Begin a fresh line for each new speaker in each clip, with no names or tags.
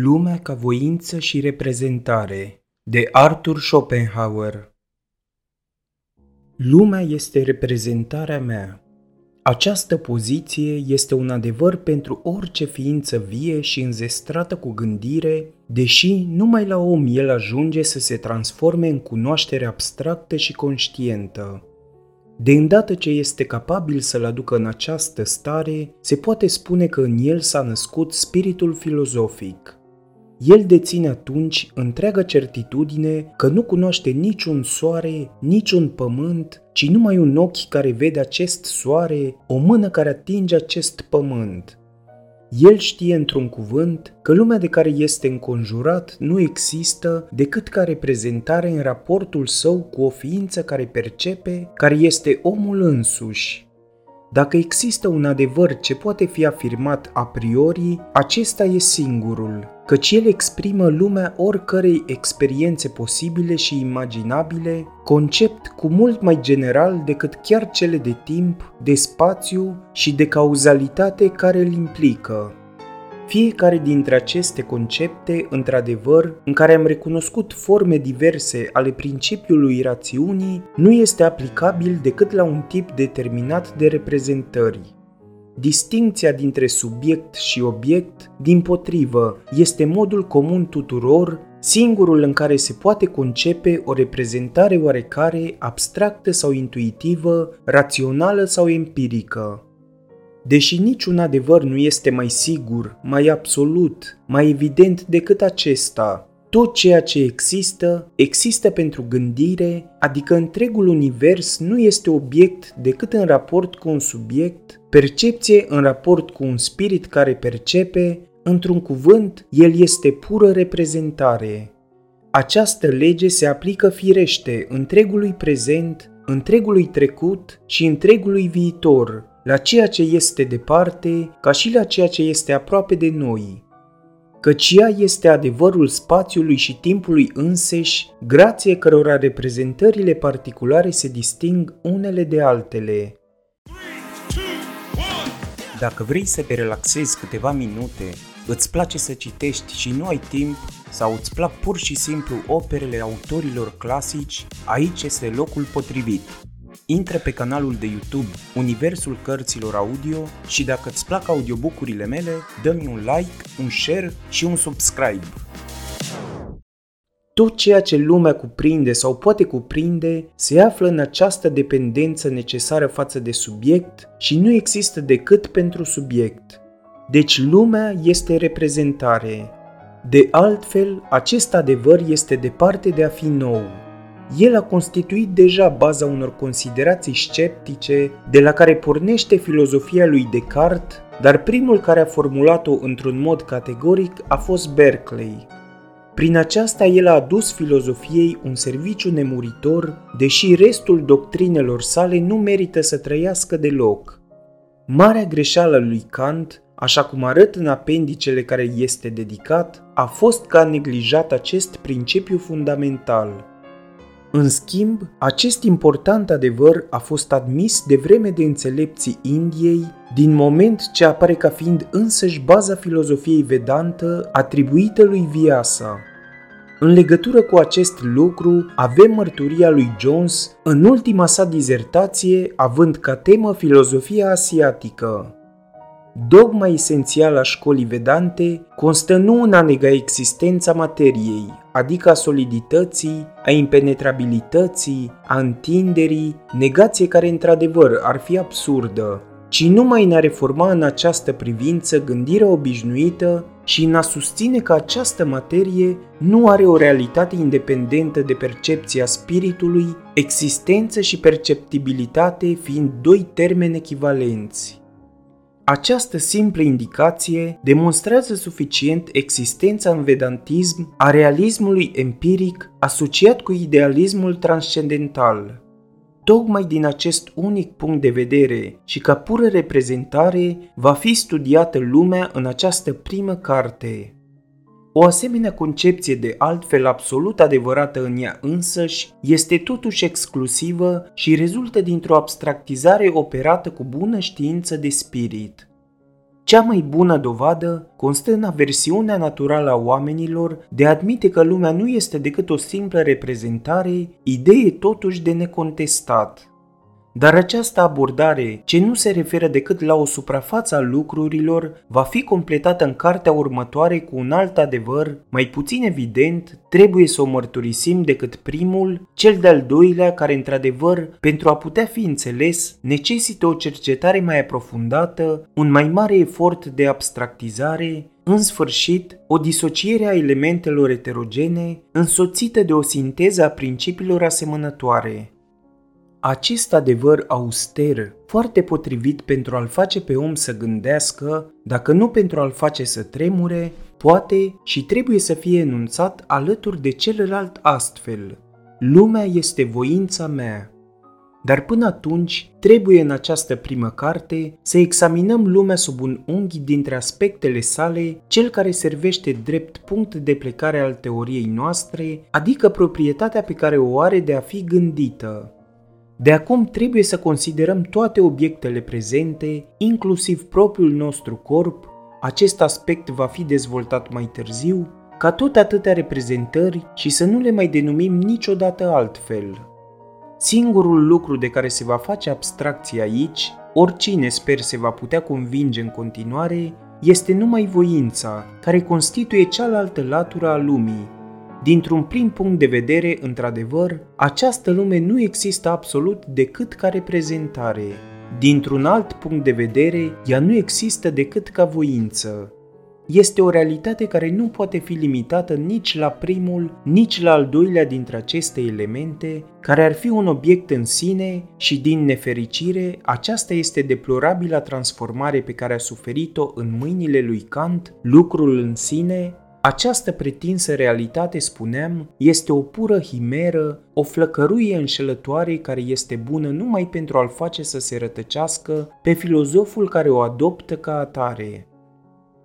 Lumea ca voință și reprezentare de Arthur Schopenhauer Lumea este reprezentarea mea. Această poziție este un adevăr pentru orice ființă vie și înzestrată cu gândire, deși numai la om el ajunge să se transforme în cunoaștere abstractă și conștientă. De îndată ce este capabil să-l aducă în această stare, se poate spune că în el s-a născut spiritul filozofic – el deține atunci întreaga certitudine că nu cunoaște niciun soare, niciun pământ, ci numai un ochi care vede acest soare, o mână care atinge acest pământ. El știe într-un cuvânt că lumea de care este înconjurat nu există decât ca reprezentare în raportul său cu o ființă care percepe, care este omul însuși. Dacă există un adevăr ce poate fi afirmat a priori, acesta e singurul, căci el exprimă lumea oricărei experiențe posibile și imaginabile, concept cu mult mai general decât chiar cele de timp, de spațiu și de cauzalitate care îl implică. Fiecare dintre aceste concepte, într-adevăr, în care am recunoscut forme diverse ale principiului rațiunii, nu este aplicabil decât la un tip determinat de reprezentări. Distincția dintre subiect și obiect, din potrivă, este modul comun tuturor, singurul în care se poate concepe o reprezentare oarecare, abstractă sau intuitivă, rațională sau empirică. Deși niciun adevăr nu este mai sigur, mai absolut, mai evident decât acesta, tot ceea ce există, există pentru gândire, adică întregul univers nu este obiect decât în raport cu un subiect, percepție în raport cu un spirit care percepe, într-un cuvânt, el este pură reprezentare. Această lege se aplică firește întregului prezent, întregului trecut și întregului viitor, la ceea ce este departe, ca și la ceea ce este aproape de noi. Căci ea este adevărul spațiului și timpului înseși, grație cărora reprezentările particulare se disting unele de altele. Dacă vrei să te relaxezi câteva minute, îți place să citești și nu ai timp, sau îți plac pur și simplu operele autorilor clasici, aici este locul potrivit. Intră pe canalul de YouTube Universul Cărților Audio și dacă îți plac audiobook-urile mele, dă-mi un like, un share și un subscribe. Tot ceea ce lumea cuprinde sau poate cuprinde se află în această dependență necesară față de subiect și nu există decât pentru subiect. Deci lumea este reprezentare. De altfel, acest adevăr este departe de a fi nou. El a constituit deja baza unor considerații sceptice de la care pornește filozofia lui Descartes, dar primul care a formulat-o într-un mod categoric a fost Berkeley. Prin aceasta el a adus filozofiei un serviciu nemuritor, deși restul doctrinelor sale nu merită să trăiască deloc. Marea greșeală lui Kant, așa cum arăt în apendicele care este dedicat, a fost că a neglijat acest principiu fundamental – în schimb, acest important adevăr a fost admis de vreme de înțelepții Indiei, din moment ce apare ca fiind însăși baza filozofiei vedantă atribuită lui Vyasa. În legătură cu acest lucru, avem mărturia lui Jones în ultima sa dizertație, având ca temă filozofia asiatică. Dogma esențială a școlii vedante constă nu în a nega existența materiei, adică a solidității, a impenetrabilității, a întinderii, negație care într-adevăr ar fi absurdă, ci numai în a reforma în această privință gândirea obișnuită și în a susține că această materie nu are o realitate independentă de percepția spiritului, existență și perceptibilitate fiind doi termeni echivalenți. Această simplă indicație demonstrează suficient existența în vedantism a realismului empiric asociat cu idealismul transcendental. Tocmai din acest unic punct de vedere și ca pură reprezentare va fi studiată lumea în această primă carte. O asemenea concepție de altfel absolut adevărată în ea însăși este totuși exclusivă și rezultă dintr-o abstractizare operată cu bună știință de spirit. Cea mai bună dovadă constă în aversiunea naturală a oamenilor de a admite că lumea nu este decât o simplă reprezentare, idee totuși de necontestat. Dar această abordare, ce nu se referă decât la o suprafață a lucrurilor, va fi completată în cartea următoare cu un alt adevăr, mai puțin evident, trebuie să o mărturisim decât primul, cel de-al doilea, care într-adevăr, pentru a putea fi înțeles, necesită o cercetare mai aprofundată, un mai mare efort de abstractizare, în sfârșit, o disociere a elementelor eterogene, însoțită de o sinteză a principiilor asemănătoare. Acest adevăr auster, foarte potrivit pentru a-l face pe om să gândească, dacă nu pentru a-l face să tremure, poate și trebuie să fie enunțat alături de celălalt astfel. Lumea este voința mea. Dar până atunci, trebuie în această primă carte să examinăm lumea sub un unghi dintre aspectele sale, cel care servește drept punct de plecare al teoriei noastre, adică proprietatea pe care o are de a fi gândită. De acum trebuie să considerăm toate obiectele prezente, inclusiv propriul nostru corp, acest aspect va fi dezvoltat mai târziu, ca tot atâtea reprezentări și să nu le mai denumim niciodată altfel. Singurul lucru de care se va face abstracție aici, oricine sper se va putea convinge în continuare, este numai voința, care constituie cealaltă latură a lumii, Dintr-un prim punct de vedere, într-adevăr, această lume nu există absolut decât ca reprezentare. Dintr-un alt punct de vedere, ea nu există decât ca voință. Este o realitate care nu poate fi limitată nici la primul, nici la al doilea dintre aceste elemente, care ar fi un obiect în sine și, din nefericire, aceasta este deplorabila transformare pe care a suferit-o în mâinile lui Kant, lucrul în sine, această pretinsă realitate, spuneam, este o pură himeră, o flăcăruie înșelătoare care este bună numai pentru a-l face să se rătăcească pe filozoful care o adoptă ca atare.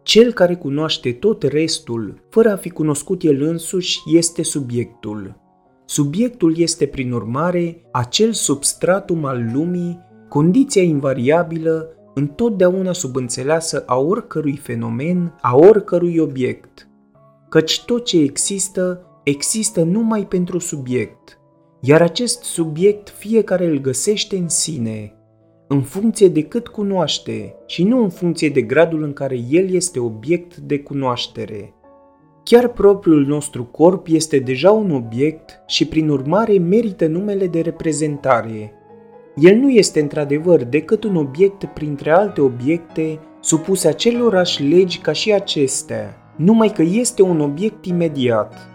Cel care cunoaște tot restul, fără a fi cunoscut el însuși, este subiectul. Subiectul este, prin urmare, acel substratum al lumii, condiția invariabilă, întotdeauna subînțeleasă a oricărui fenomen, a oricărui obiect – căci tot ce există, există numai pentru subiect, iar acest subiect fiecare îl găsește în sine, în funcție de cât cunoaște și nu în funcție de gradul în care el este obiect de cunoaștere. Chiar propriul nostru corp este deja un obiect și prin urmare merită numele de reprezentare. El nu este într-adevăr decât un obiect printre alte obiecte supuse acelorași legi ca și acestea, numai că este un obiect imediat.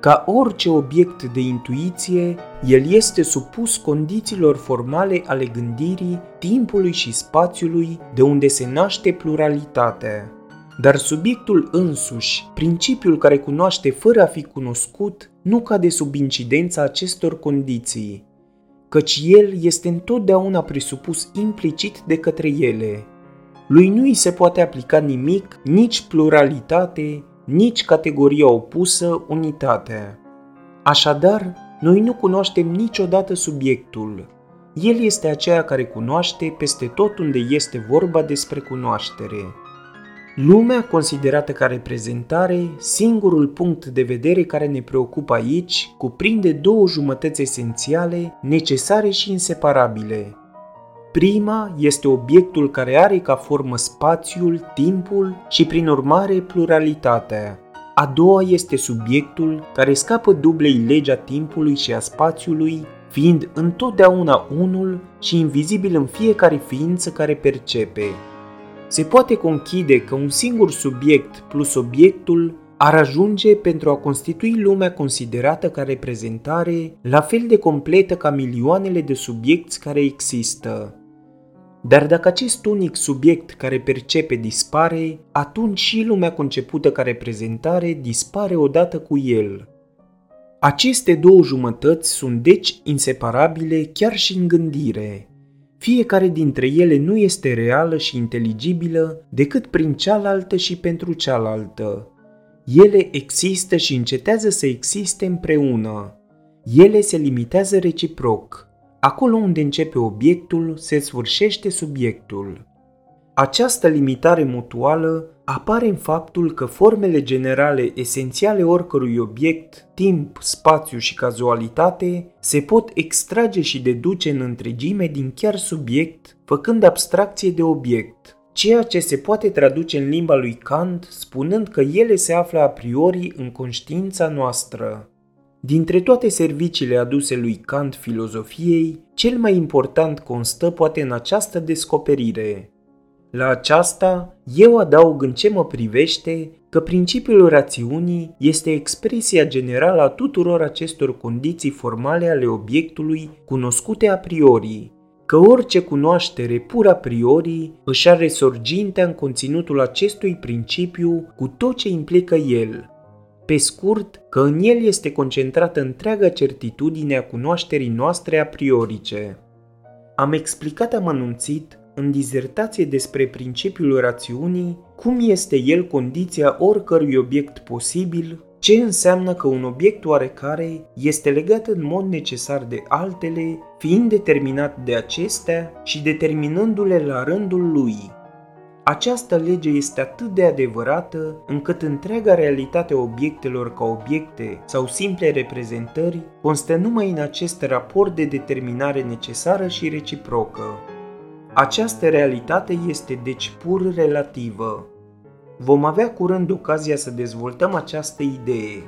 Ca orice obiect de intuiție, el este supus condițiilor formale ale gândirii, timpului și spațiului de unde se naște pluralitatea. Dar subiectul însuși, principiul care cunoaște fără a fi cunoscut, nu cade sub incidența acestor condiții, căci el este întotdeauna presupus implicit de către ele – lui nu îi se poate aplica nimic, nici pluralitate, nici categoria opusă, unitate. Așadar, noi nu cunoaștem niciodată subiectul. El este aceea care cunoaște peste tot unde este vorba despre cunoaștere. Lumea considerată ca reprezentare, singurul punct de vedere care ne preocupă aici, cuprinde două jumătăți esențiale, necesare și inseparabile, Prima este obiectul care are ca formă spațiul, timpul și prin urmare pluralitatea. A doua este subiectul care scapă dublei legea timpului și a spațiului, fiind întotdeauna unul și invizibil în fiecare ființă care percepe. Se poate conchide că un singur subiect plus obiectul ar ajunge pentru a constitui lumea considerată ca reprezentare la fel de completă ca milioanele de subiecti care există. Dar dacă acest unic subiect care percepe dispare, atunci și lumea concepută ca reprezentare dispare odată cu el. Aceste două jumătăți sunt deci inseparabile chiar și în gândire. Fiecare dintre ele nu este reală și inteligibilă decât prin cealaltă și pentru cealaltă. Ele există și încetează să existe împreună. Ele se limitează reciproc. Acolo unde începe obiectul, se sfârșește subiectul. Această limitare mutuală apare în faptul că formele generale esențiale oricărui obiect, timp, spațiu și cazualitate, se pot extrage și deduce în întregime din chiar subiect, făcând abstracție de obiect, ceea ce se poate traduce în limba lui Kant spunând că ele se află a priori în conștiința noastră. Dintre toate serviciile aduse lui Kant filozofiei, cel mai important constă poate în această descoperire. La aceasta, eu adaug în ce mă privește că principiul rațiunii este expresia generală a tuturor acestor condiții formale ale obiectului cunoscute a priori, că orice cunoaștere pur a priori își are sorgintea în conținutul acestui principiu cu tot ce implică el. Pe scurt, că în el este concentrată întreaga certitudine a cunoașterii noastre a priorice. Am explicat amănunțit în dizertație despre principiul rațiunii cum este el condiția oricărui obiect posibil ce înseamnă că un obiect oarecare este legat în mod necesar de altele, fiind determinat de acestea și determinându-le la rândul lui. Această lege este atât de adevărată încât întreaga realitate a obiectelor ca obiecte sau simple reprezentări constă numai în acest raport de determinare necesară și reciprocă. Această realitate este deci pur relativă, Vom avea curând ocazia să dezvoltăm această idee.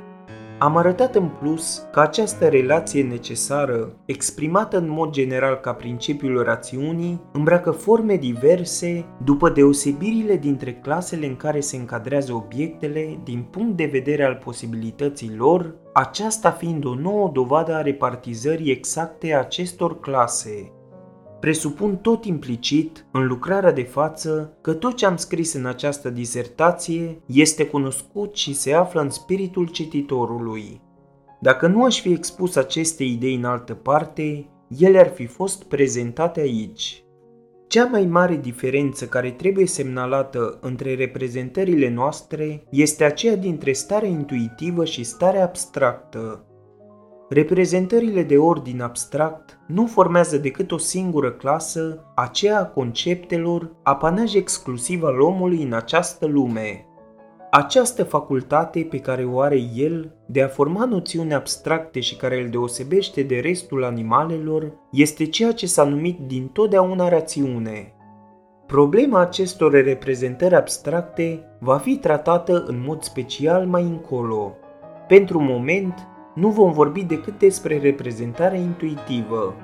Am arătat în plus că această relație necesară, exprimată în mod general ca principiul rațiunii, îmbracă forme diverse după deosebirile dintre clasele în care se încadrează obiectele din punct de vedere al posibilității lor, aceasta fiind o nouă dovadă a repartizării exacte a acestor clase, presupun tot implicit, în lucrarea de față, că tot ce am scris în această disertație este cunoscut și se află în spiritul cititorului. Dacă nu aș fi expus aceste idei în altă parte, ele ar fi fost prezentate aici. Cea mai mare diferență care trebuie semnalată între reprezentările noastre este aceea dintre starea intuitivă și starea abstractă, Reprezentările de ordin abstract nu formează decât o singură clasă, aceea a conceptelor, apanaj exclusiv al omului în această lume. Această facultate pe care o are el de a forma noțiuni abstracte și care îl deosebește de restul animalelor este ceea ce s-a numit din totdeauna rațiune. Problema acestor reprezentări abstracte va fi tratată în mod special mai încolo. Pentru moment, nu vom vorbi decât despre reprezentarea intuitivă.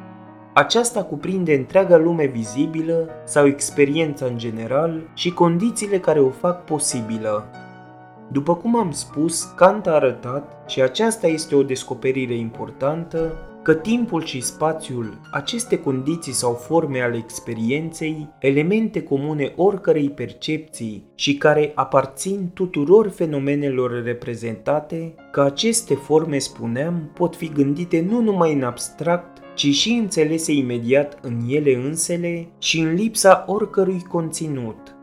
Aceasta cuprinde întreaga lume vizibilă sau experiența în general și condițiile care o fac posibilă. După cum am spus, Kant a arătat, și aceasta este o descoperire importantă, că timpul și spațiul, aceste condiții sau forme ale experienței, elemente comune oricărei percepții și care aparțin tuturor fenomenelor reprezentate, că aceste forme, spuneam, pot fi gândite nu numai în abstract, ci și înțelese imediat în ele însele și în lipsa oricărui conținut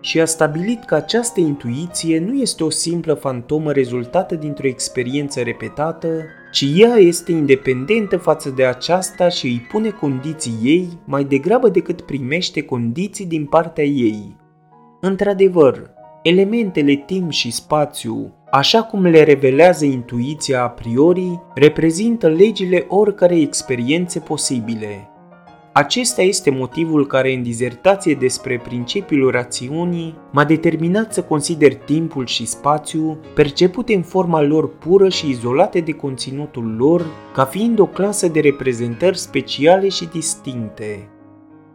și a stabilit că această intuiție nu este o simplă fantomă rezultată dintr-o experiență repetată, ci ea este independentă față de aceasta și îi pune condiții ei mai degrabă decât primește condiții din partea ei. Într-adevăr, elementele timp și spațiu, așa cum le revelează intuiția a priori, reprezintă legile oricărei experiențe posibile. Acesta este motivul care în dizertație despre principiul rațiunii m-a determinat să consider timpul și spațiu, percepute în forma lor pură și izolate de conținutul lor, ca fiind o clasă de reprezentări speciale și distincte.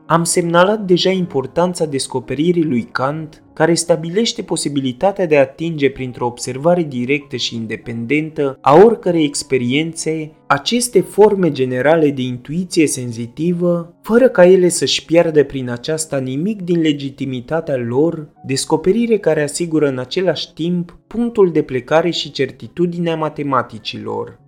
Am semnalat deja importanța descoperirii lui Kant, care stabilește posibilitatea de a atinge printr-o observare directă și independentă a oricărei experiențe aceste forme generale de intuiție senzitivă, fără ca ele să-și piardă prin aceasta nimic din legitimitatea lor, descoperire care asigură în același timp punctul de plecare și certitudinea matematicilor.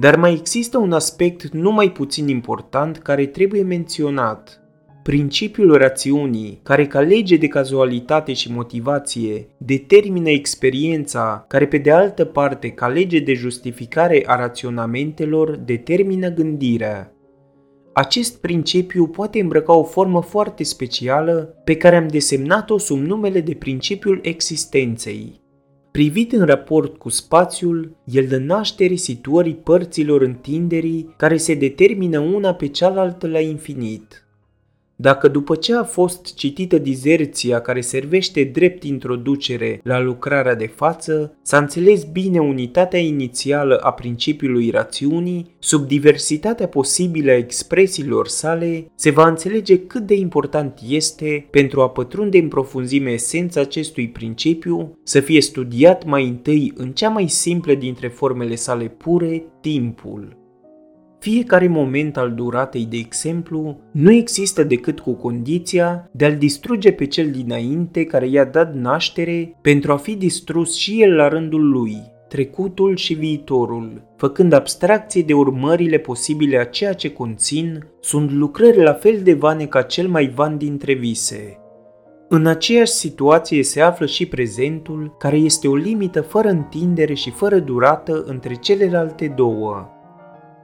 Dar mai există un aspect nu mai puțin important care trebuie menționat – Principiul rațiunii, care ca lege de cazualitate și motivație determină experiența, care pe de altă parte ca lege de justificare a raționamentelor determină gândirea. acest principiu poate îmbrăca o formă foarte specială pe care am desemnat-o sub numele de principiul existenței. Privit în raport cu spațiul, el dă naștere situării părților întinderii care se determină una pe cealaltă la infinit. Dacă după ce a fost citită dizerția care servește drept introducere la lucrarea de față, s-a înțeles bine unitatea inițială a principiului rațiunii, sub diversitatea posibilă a expresiilor sale, se va înțelege cât de important este pentru a pătrunde în profunzime esența acestui principiu, să fie studiat mai întâi în cea mai simplă dintre formele sale pure, timpul. Fiecare moment al duratei, de exemplu, nu există decât cu condiția de a-l distruge pe cel dinainte care i-a dat naștere pentru a fi distrus și el la rândul lui, trecutul și viitorul, făcând abstracție de urmările posibile a ceea ce conțin, sunt lucrări la fel de vane ca cel mai van dintre vise. În aceeași situație se află și prezentul, care este o limită fără întindere și fără durată între celelalte două,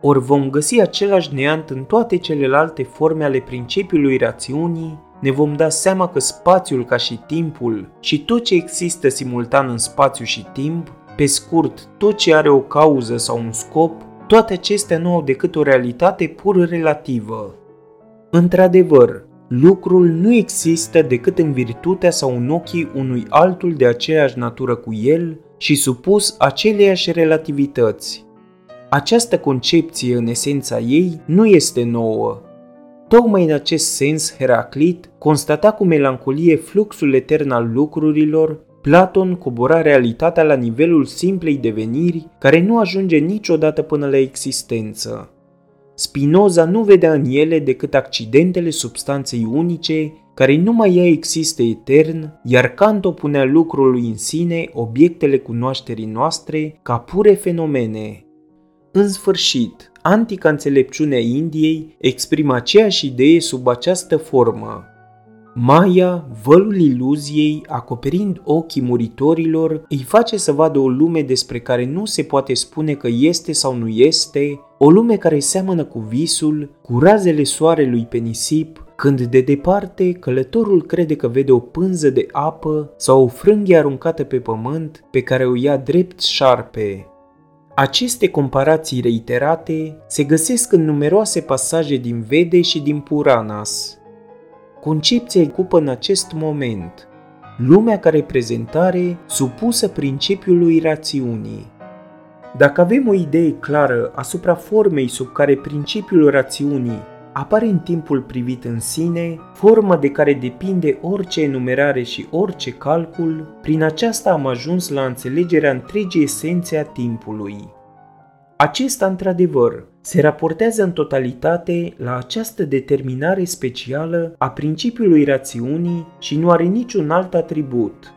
ori vom găsi același neant în toate celelalte forme ale principiului rațiunii, ne vom da seama că spațiul ca și timpul și tot ce există simultan în spațiu și timp, pe scurt, tot ce are o cauză sau un scop, toate acestea nu au decât o realitate pur relativă. Într-adevăr, lucrul nu există decât în virtutea sau în ochii unui altul de aceeași natură cu el și supus aceleiași relativități. Această concepție, în esența ei, nu este nouă. Tocmai în acest sens, Heraclit constata cu melancolie fluxul etern al lucrurilor, Platon cobora realitatea la nivelul simplei deveniri, care nu ajunge niciodată până la existență. Spinoza nu vedea în ele decât accidentele substanței unice, care numai ea există etern, iar Kant punea lucrului în sine, obiectele cunoașterii noastre, ca pure fenomene, în sfârșit, antica înțelepciune a Indiei exprimă aceeași idee sub această formă. Maya, vălul iluziei, acoperind ochii muritorilor, îi face să vadă o lume despre care nu se poate spune că este sau nu este, o lume care seamănă cu visul, cu razele soarelui pe nisip, când de departe călătorul crede că vede o pânză de apă sau o frânghie aruncată pe pământ pe care o ia drept șarpe. Aceste comparații reiterate se găsesc în numeroase pasaje din Vede și din Puranas. Concepția ocupă în acest moment lumea ca reprezentare supusă principiului rațiunii. Dacă avem o idee clară asupra formei sub care principiul rațiunii apare în timpul privit în sine, formă de care depinde orice enumerare și orice calcul, prin aceasta am ajuns la înțelegerea întregii esențe a timpului. Acesta, într-adevăr, se raportează în totalitate la această determinare specială a principiului rațiunii și nu are niciun alt atribut.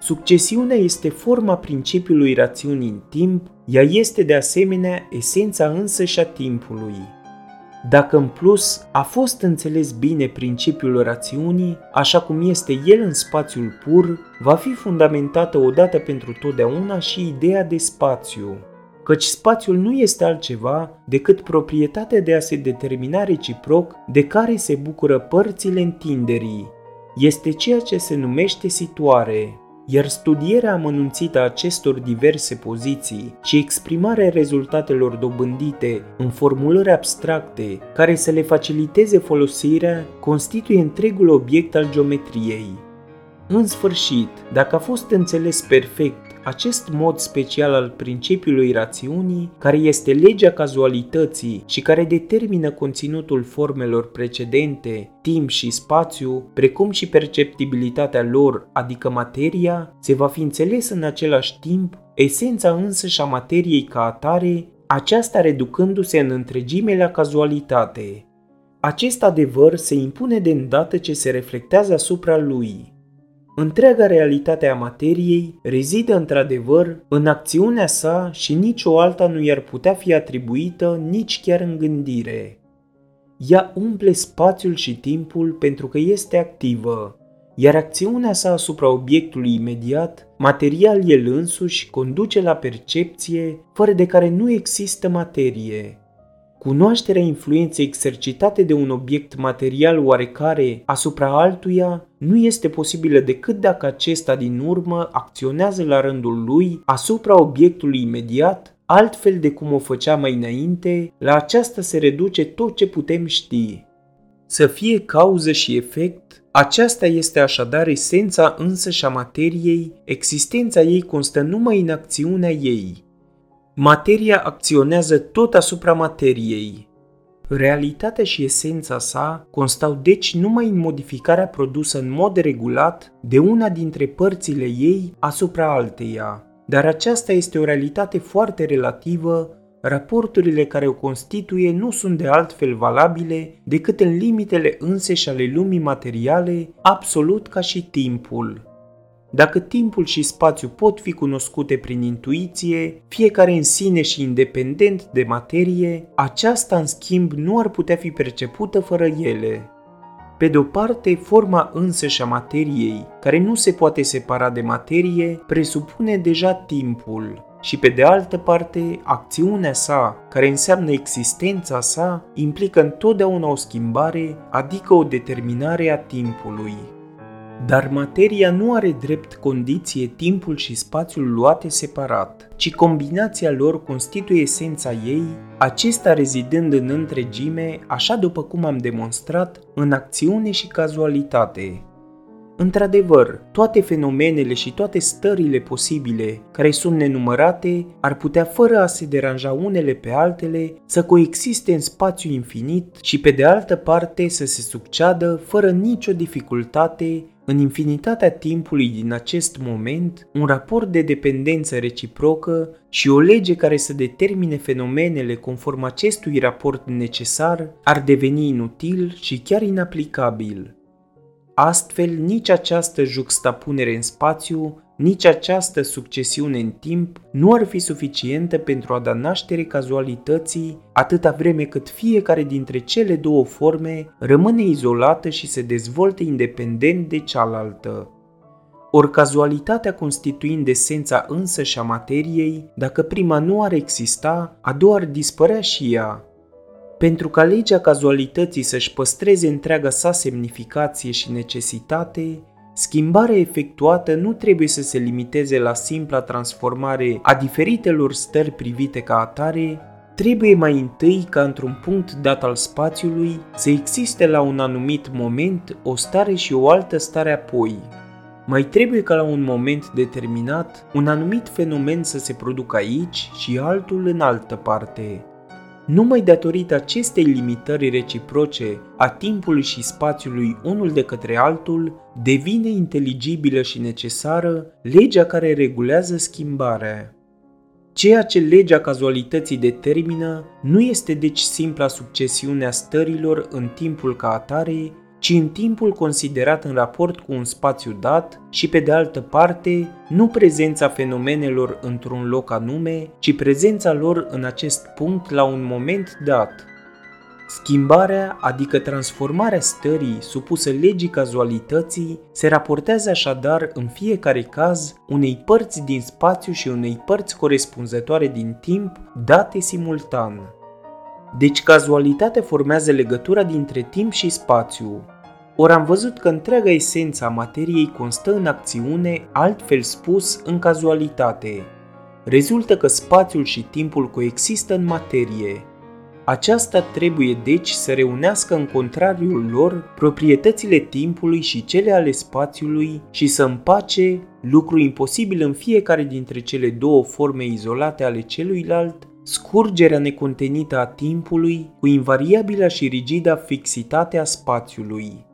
Succesiunea este forma principiului rațiunii în timp, ea este de asemenea esența însăși a timpului. Dacă în plus a fost înțeles bine principiul rațiunii, așa cum este el în spațiul pur, va fi fundamentată odată pentru totdeauna și ideea de spațiu, căci spațiul nu este altceva decât proprietatea de a se determina reciproc de care se bucură părțile întinderii. Este ceea ce se numește situare, iar studierea amănunțită a acestor diverse poziții și exprimarea rezultatelor dobândite în formulări abstracte care să le faciliteze folosirea constituie întregul obiect al geometriei. În sfârșit, dacă a fost înțeles perfect acest mod special al principiului rațiunii, care este legea cazualității și care determină conținutul formelor precedente, timp și spațiu, precum și perceptibilitatea lor, adică materia, se va fi înțeles în același timp esența însăși a materiei ca atare, aceasta reducându-se în întregime la cazualitate. Acest adevăr se impune de îndată ce se reflectează asupra lui, Întreaga realitate a materiei rezidă într-adevăr în acțiunea sa și nicio alta nu i-ar putea fi atribuită nici chiar în gândire. Ea umple spațiul și timpul pentru că este activă, iar acțiunea sa asupra obiectului imediat, material el însuși, conduce la percepție, fără de care nu există materie. Cunoașterea influenței exercitate de un obiect material oarecare asupra altuia nu este posibilă decât dacă acesta din urmă acționează la rândul lui asupra obiectului imediat, altfel de cum o făcea mai înainte, la aceasta se reduce tot ce putem ști. Să fie cauză și efect, aceasta este așadar esența însă și a materiei, existența ei constă numai în acțiunea ei. Materia acționează tot asupra materiei. Realitatea și esența sa constau deci numai în modificarea produsă în mod regulat de una dintre părțile ei asupra alteia. Dar aceasta este o realitate foarte relativă raporturile care o constituie nu sunt de altfel valabile decât în limitele înseși ale lumii materiale, absolut ca și timpul. Dacă timpul și spațiu pot fi cunoscute prin intuiție, fiecare în sine și independent de materie, aceasta în schimb nu ar putea fi percepută fără ele. Pe de o parte, forma însăși a materiei, care nu se poate separa de materie, presupune deja timpul, și pe de altă parte, acțiunea sa, care înseamnă existența sa, implică întotdeauna o schimbare, adică o determinare a timpului. Dar materia nu are drept condiție timpul și spațiul luate separat, ci combinația lor constituie esența ei, acesta rezidând în întregime, așa după cum am demonstrat, în acțiune și cazualitate, Într-adevăr, toate fenomenele și toate stările posibile, care sunt nenumărate, ar putea, fără a se deranja unele pe altele, să coexiste în spațiu infinit și, pe de altă parte, să se succeadă fără nicio dificultate în infinitatea timpului din acest moment, un raport de dependență reciprocă și o lege care să determine fenomenele conform acestui raport necesar ar deveni inutil și chiar inaplicabil. Astfel, nici această juxtapunere în spațiu, nici această succesiune în timp nu ar fi suficientă pentru a da naștere cazualității atâta vreme cât fiecare dintre cele două forme rămâne izolată și se dezvoltă independent de cealaltă. Ori cazualitatea constituind esența însă și a materiei, dacă prima nu ar exista, a doua ar dispărea și ea, pentru ca legea cazualității să-și păstreze întreaga sa semnificație și necesitate, schimbarea efectuată nu trebuie să se limiteze la simpla transformare a diferitelor stări privite ca atare, trebuie mai întâi ca într-un punct dat al spațiului să existe la un anumit moment o stare și o altă stare apoi. Mai trebuie ca la un moment determinat un anumit fenomen să se producă aici și altul în altă parte, numai datorită acestei limitări reciproce a timpului și spațiului unul de către altul, devine inteligibilă și necesară legea care regulează schimbarea. Ceea ce legea cazualității determină nu este deci simpla succesiune a stărilor în timpul ca atare, ci în timpul considerat în raport cu un spațiu dat și, pe de altă parte, nu prezența fenomenelor într-un loc anume, ci prezența lor în acest punct la un moment dat. Schimbarea, adică transformarea stării supusă legii cazualității, se raportează așadar în fiecare caz unei părți din spațiu și unei părți corespunzătoare din timp date simultan. Deci cazualitatea formează legătura dintre timp și spațiu, ori am văzut că întreaga esență a materiei constă în acțiune, altfel spus, în cazualitate. Rezultă că spațiul și timpul coexistă în materie. Aceasta trebuie deci să reunească în contrariul lor proprietățile timpului și cele ale spațiului și să împace, lucru imposibil în fiecare dintre cele două forme izolate ale celuilalt, scurgerea necontenită a timpului cu invariabila și rigida fixitate a spațiului.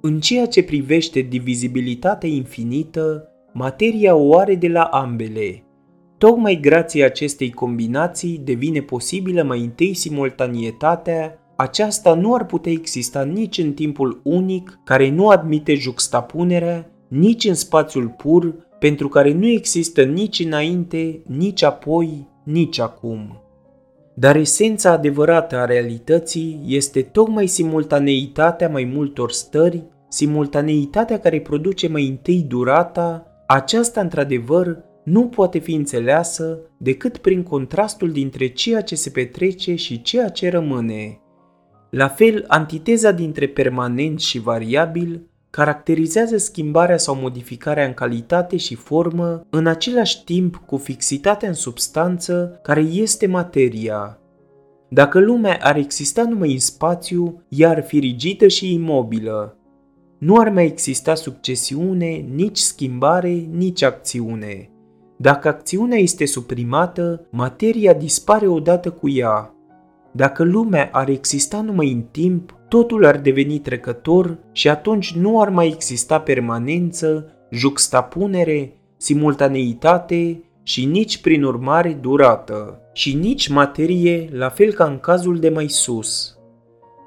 În ceea ce privește divizibilitatea infinită, materia o are de la ambele. Tocmai grație acestei combinații devine posibilă mai întâi simultanietatea, aceasta nu ar putea exista nici în timpul unic, care nu admite juxtapunerea, nici în spațiul pur, pentru care nu există nici înainte, nici apoi, nici acum. Dar esența adevărată a realității este tocmai simultaneitatea mai multor stări, simultaneitatea care produce mai întâi durata, aceasta într-adevăr nu poate fi înțeleasă decât prin contrastul dintre ceea ce se petrece și ceea ce rămâne. La fel, antiteza dintre permanent și variabil caracterizează schimbarea sau modificarea în calitate și formă în același timp cu fixitatea în substanță care este materia. Dacă lumea ar exista numai în spațiu, ea ar fi rigidă și imobilă. Nu ar mai exista succesiune, nici schimbare, nici acțiune. Dacă acțiunea este suprimată, materia dispare odată cu ea. Dacă lumea ar exista numai în timp, totul ar deveni trecător și atunci nu ar mai exista permanență, juxtapunere, simultaneitate și nici prin urmare durată, și nici materie, la fel ca în cazul de mai sus.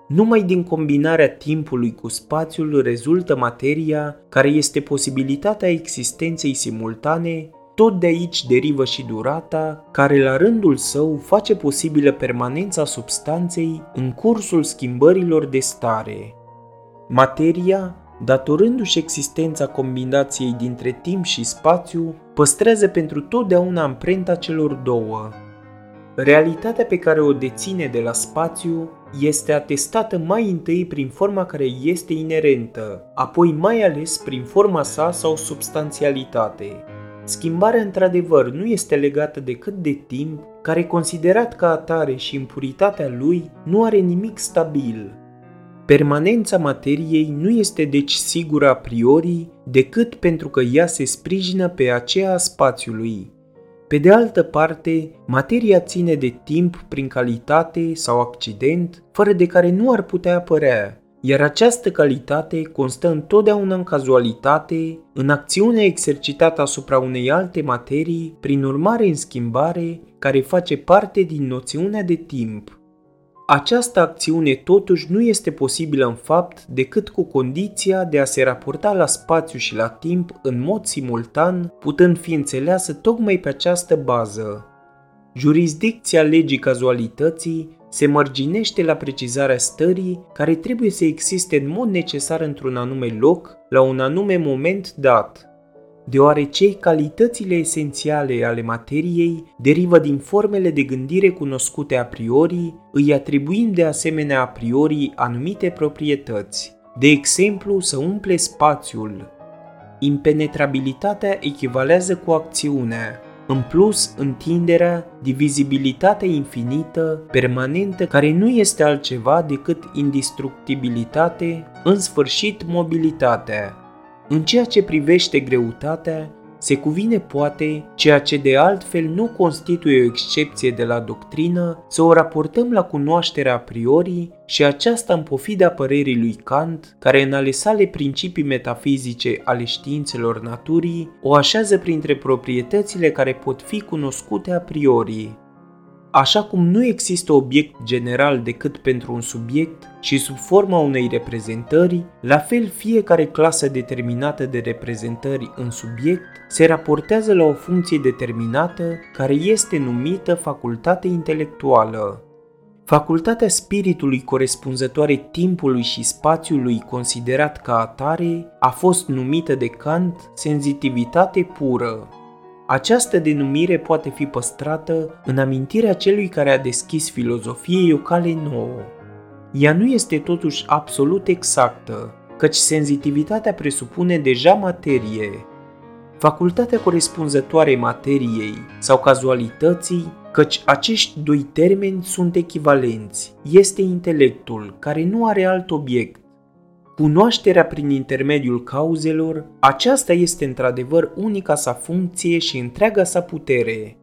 Numai din combinarea timpului cu spațiul rezultă materia, care este posibilitatea existenței simultane tot de aici derivă și durata, care la rândul său face posibilă permanența substanței în cursul schimbărilor de stare. Materia, datorându-și existența combinației dintre timp și spațiu, păstrează pentru totdeauna amprenta celor două. Realitatea pe care o deține de la spațiu este atestată mai întâi prin forma care este inerentă, apoi mai ales prin forma sa sau substanțialitate. Schimbarea într-adevăr nu este legată decât de timp, care considerat ca atare și impuritatea lui nu are nimic stabil. Permanența materiei nu este deci sigură a priori decât pentru că ea se sprijină pe aceea a spațiului. Pe de altă parte, materia ține de timp prin calitate sau accident, fără de care nu ar putea apărea, iar această calitate constă întotdeauna în cazualitate, în acțiunea exercitată asupra unei alte materii, prin urmare în schimbare, care face parte din noțiunea de timp. Această acțiune totuși nu este posibilă în fapt decât cu condiția de a se raporta la spațiu și la timp în mod simultan, putând fi înțeleasă tocmai pe această bază. Jurisdicția legii cazualității se mărginește la precizarea stării care trebuie să existe în mod necesar într-un anume loc, la un anume moment dat, deoarece calitățile esențiale ale materiei derivă din formele de gândire cunoscute a priori, îi atribuind de asemenea a priori anumite proprietăți. De exemplu, să umple spațiul. Impenetrabilitatea echivalează cu acțiunea, în plus, întinderea, divizibilitatea infinită, permanentă, care nu este altceva decât indestructibilitate, în sfârșit mobilitatea. În ceea ce privește greutatea, se cuvine poate, ceea ce de altfel nu constituie o excepție de la doctrină, să o raportăm la cunoașterea a priori și aceasta în pofida părerii lui Kant, care în ale sale principii metafizice ale științelor naturii o așează printre proprietățile care pot fi cunoscute a priori. Așa cum nu există obiect general decât pentru un subiect și sub forma unei reprezentări, la fel fiecare clasă determinată de reprezentări în subiect se raportează la o funcție determinată care este numită facultate intelectuală. Facultatea spiritului corespunzătoare timpului și spațiului considerat ca atare a fost numită de Kant senzitivitate pură. Această denumire poate fi păstrată în amintirea celui care a deschis filozofiei o cale nouă. Ea nu este totuși absolut exactă, căci senzitivitatea presupune deja materie. Facultatea corespunzătoare materiei sau cazualității, căci acești doi termeni sunt echivalenți, este intelectul, care nu are alt obiect Cunoașterea prin intermediul cauzelor, aceasta este într-adevăr unica sa funcție și întreaga sa putere.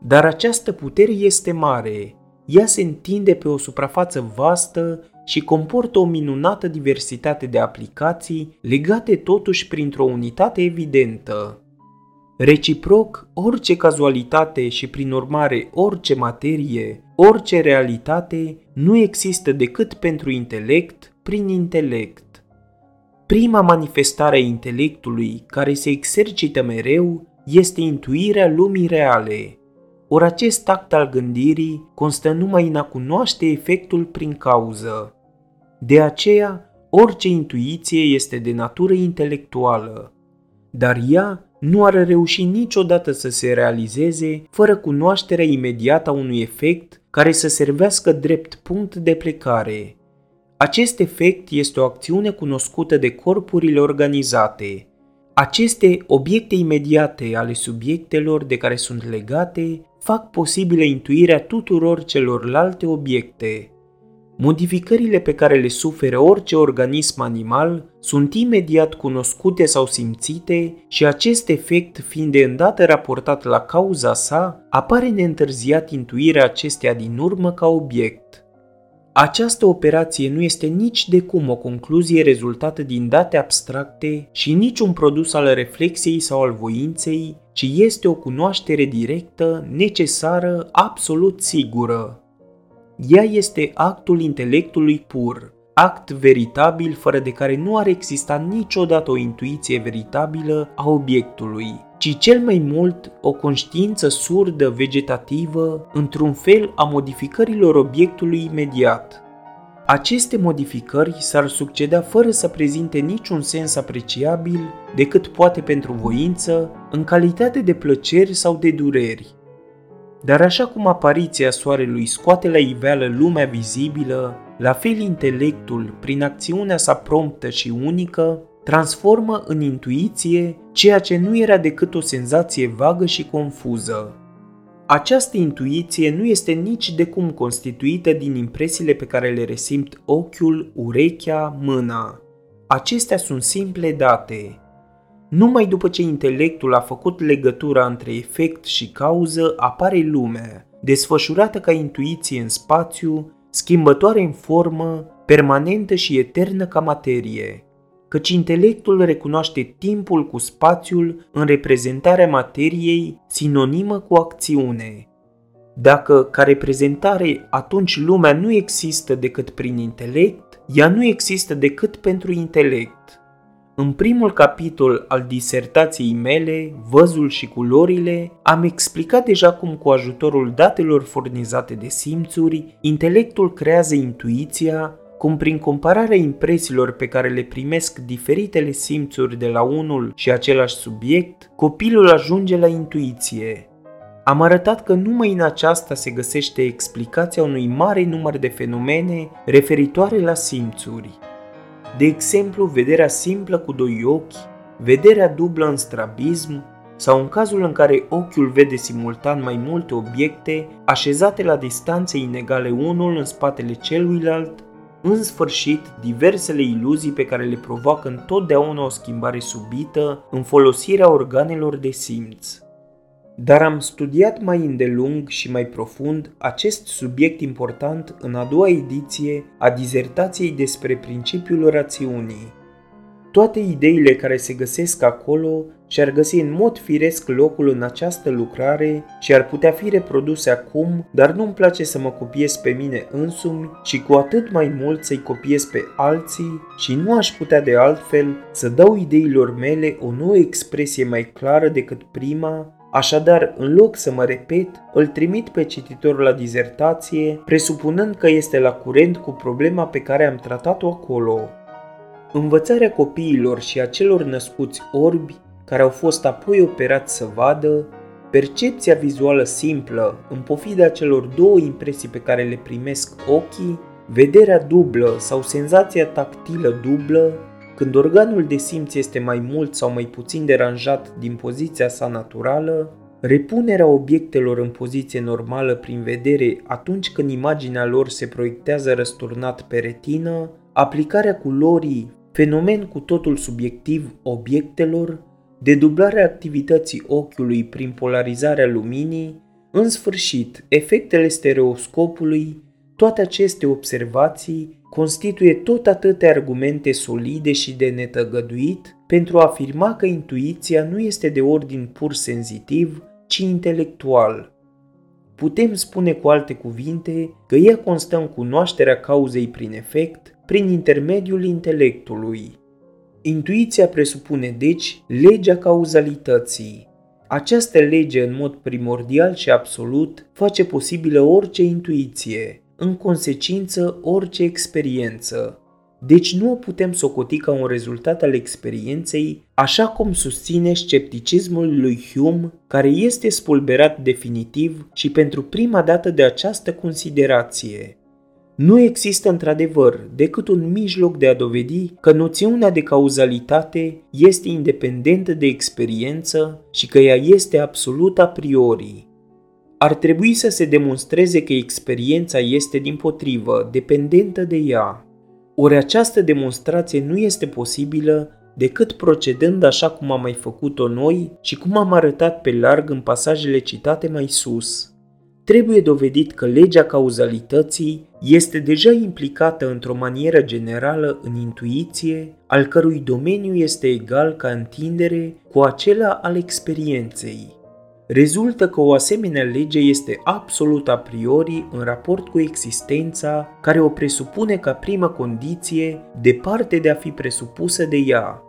Dar această putere este mare, ea se întinde pe o suprafață vastă și comportă o minunată diversitate de aplicații legate totuși printr-o unitate evidentă. Reciproc, orice cazualitate și prin urmare orice materie, orice realitate nu există decât pentru intelect, prin intelect. Prima manifestare a intelectului care se exercită mereu este intuirea lumii reale, ori acest act al gândirii constă numai în a cunoaște efectul prin cauză. De aceea, orice intuiție este de natură intelectuală, dar ea nu ar reuși niciodată să se realizeze fără cunoașterea imediată a unui efect care să servească drept punct de plecare. Acest efect este o acțiune cunoscută de corpurile organizate. Aceste obiecte imediate ale subiectelor de care sunt legate fac posibilă intuirea tuturor celorlalte obiecte. Modificările pe care le suferă orice organism animal sunt imediat cunoscute sau simțite și acest efect fiind de îndată raportat la cauza sa, apare neîntârziat intuirea acesteia din urmă ca obiect. Această operație nu este nici de cum o concluzie rezultată din date abstracte și nici un produs al reflexiei sau al voinței, ci este o cunoaștere directă, necesară, absolut sigură. Ea este actul intelectului pur, act veritabil fără de care nu ar exista niciodată o intuiție veritabilă a obiectului, ci cel mai mult o conștiință surdă vegetativă, într-un fel a modificărilor obiectului imediat. Aceste modificări s-ar succeda fără să prezinte niciun sens apreciabil decât poate pentru voință, în calitate de plăceri sau de dureri, dar așa cum apariția soarelui scoate la iveală lumea vizibilă, la fel intelectul, prin acțiunea sa promptă și unică, transformă în intuiție ceea ce nu era decât o senzație vagă și confuză. Această intuiție nu este nici de cum constituită din impresiile pe care le resimt ochiul, urechea, mâna. Acestea sunt simple date, numai după ce intelectul a făcut legătura între efect și cauză, apare lumea, desfășurată ca intuiție în spațiu, schimbătoare în formă, permanentă și eternă ca materie. Căci intelectul recunoaște timpul cu spațiul în reprezentarea materiei sinonimă cu acțiune. Dacă ca reprezentare atunci lumea nu există decât prin intelect, ea nu există decât pentru intelect. În primul capitol al disertației mele, Văzul și culorile, am explicat deja cum cu ajutorul datelor furnizate de simțuri, intelectul creează intuiția, cum prin compararea impresiilor pe care le primesc diferitele simțuri de la unul și același subiect, copilul ajunge la intuiție. Am arătat că numai în aceasta se găsește explicația unui mare număr de fenomene referitoare la simțuri de exemplu vederea simplă cu doi ochi, vederea dublă în strabism sau în cazul în care ochiul vede simultan mai multe obiecte așezate la distanțe inegale unul în spatele celuilalt, în sfârșit, diversele iluzii pe care le provoacă întotdeauna o schimbare subită în folosirea organelor de simț. Dar am studiat mai îndelung și mai profund acest subiect important în a doua ediție a dizertației despre principiul rațiunii. Toate ideile care se găsesc acolo și-ar găsi în mod firesc locul în această lucrare și ar putea fi reproduse acum, dar nu-mi place să mă copiez pe mine însumi și cu atât mai mult să-i copiez pe alții și nu aș putea de altfel să dau ideilor mele o nouă expresie mai clară decât prima Așadar, în loc să mă repet, îl trimit pe cititorul la dizertație, presupunând că este la curent cu problema pe care am tratat-o acolo. Învățarea copiilor și a celor născuți orbi, care au fost apoi operați să vadă, percepția vizuală simplă, în pofida celor două impresii pe care le primesc ochii, vederea dublă sau senzația tactilă dublă, când organul de simț este mai mult sau mai puțin deranjat din poziția sa naturală, repunerea obiectelor în poziție normală prin vedere atunci când imaginea lor se proiectează răsturnat pe retină, aplicarea culorii, fenomen cu totul subiectiv obiectelor, dedublarea activității ochiului prin polarizarea luminii, în sfârșit, efectele stereoscopului, toate aceste observații constituie tot atâtea argumente solide și de netăgăduit pentru a afirma că intuiția nu este de ordin pur senzitiv, ci intelectual. Putem spune cu alte cuvinte că ea constă în cunoașterea cauzei prin efect, prin intermediul intelectului. Intuiția presupune, deci, legea cauzalității. Această lege, în mod primordial și absolut, face posibilă orice intuiție, în consecință orice experiență. deci nu o putem socoti ca un rezultat al experienței, așa cum susține scepticismul lui Hume, care este spulberat definitiv și pentru prima dată de această considerație. Nu există într-adevăr decât un mijloc de a dovedi că noțiunea de cauzalitate este independentă de experiență și că ea este absolut a priori. Ar trebui să se demonstreze că experiența este din potrivă dependentă de ea. Ori această demonstrație nu este posibilă decât procedând așa cum am mai făcut-o noi și cum am arătat pe larg în pasajele citate mai sus. Trebuie dovedit că legea cauzalității este deja implicată într-o manieră generală în intuiție, al cărui domeniu este egal ca întindere cu acela al experienței. Rezultă că o asemenea lege este absolut a priori în raport cu existența care o presupune ca primă condiție, departe de a fi presupusă de ea.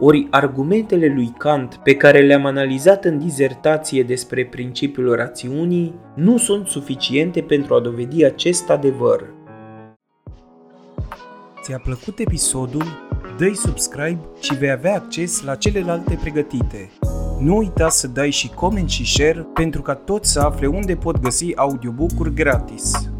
Ori argumentele lui Kant pe care le-am analizat în dizertație despre principiul rațiunii nu sunt suficiente pentru a dovedi acest adevăr.
Ți-a plăcut episodul? Dă-i subscribe și vei avea acces la celelalte pregătite. Nu uita să dai și coment și share pentru ca toți să afle unde pot găsi audiobook-uri gratis.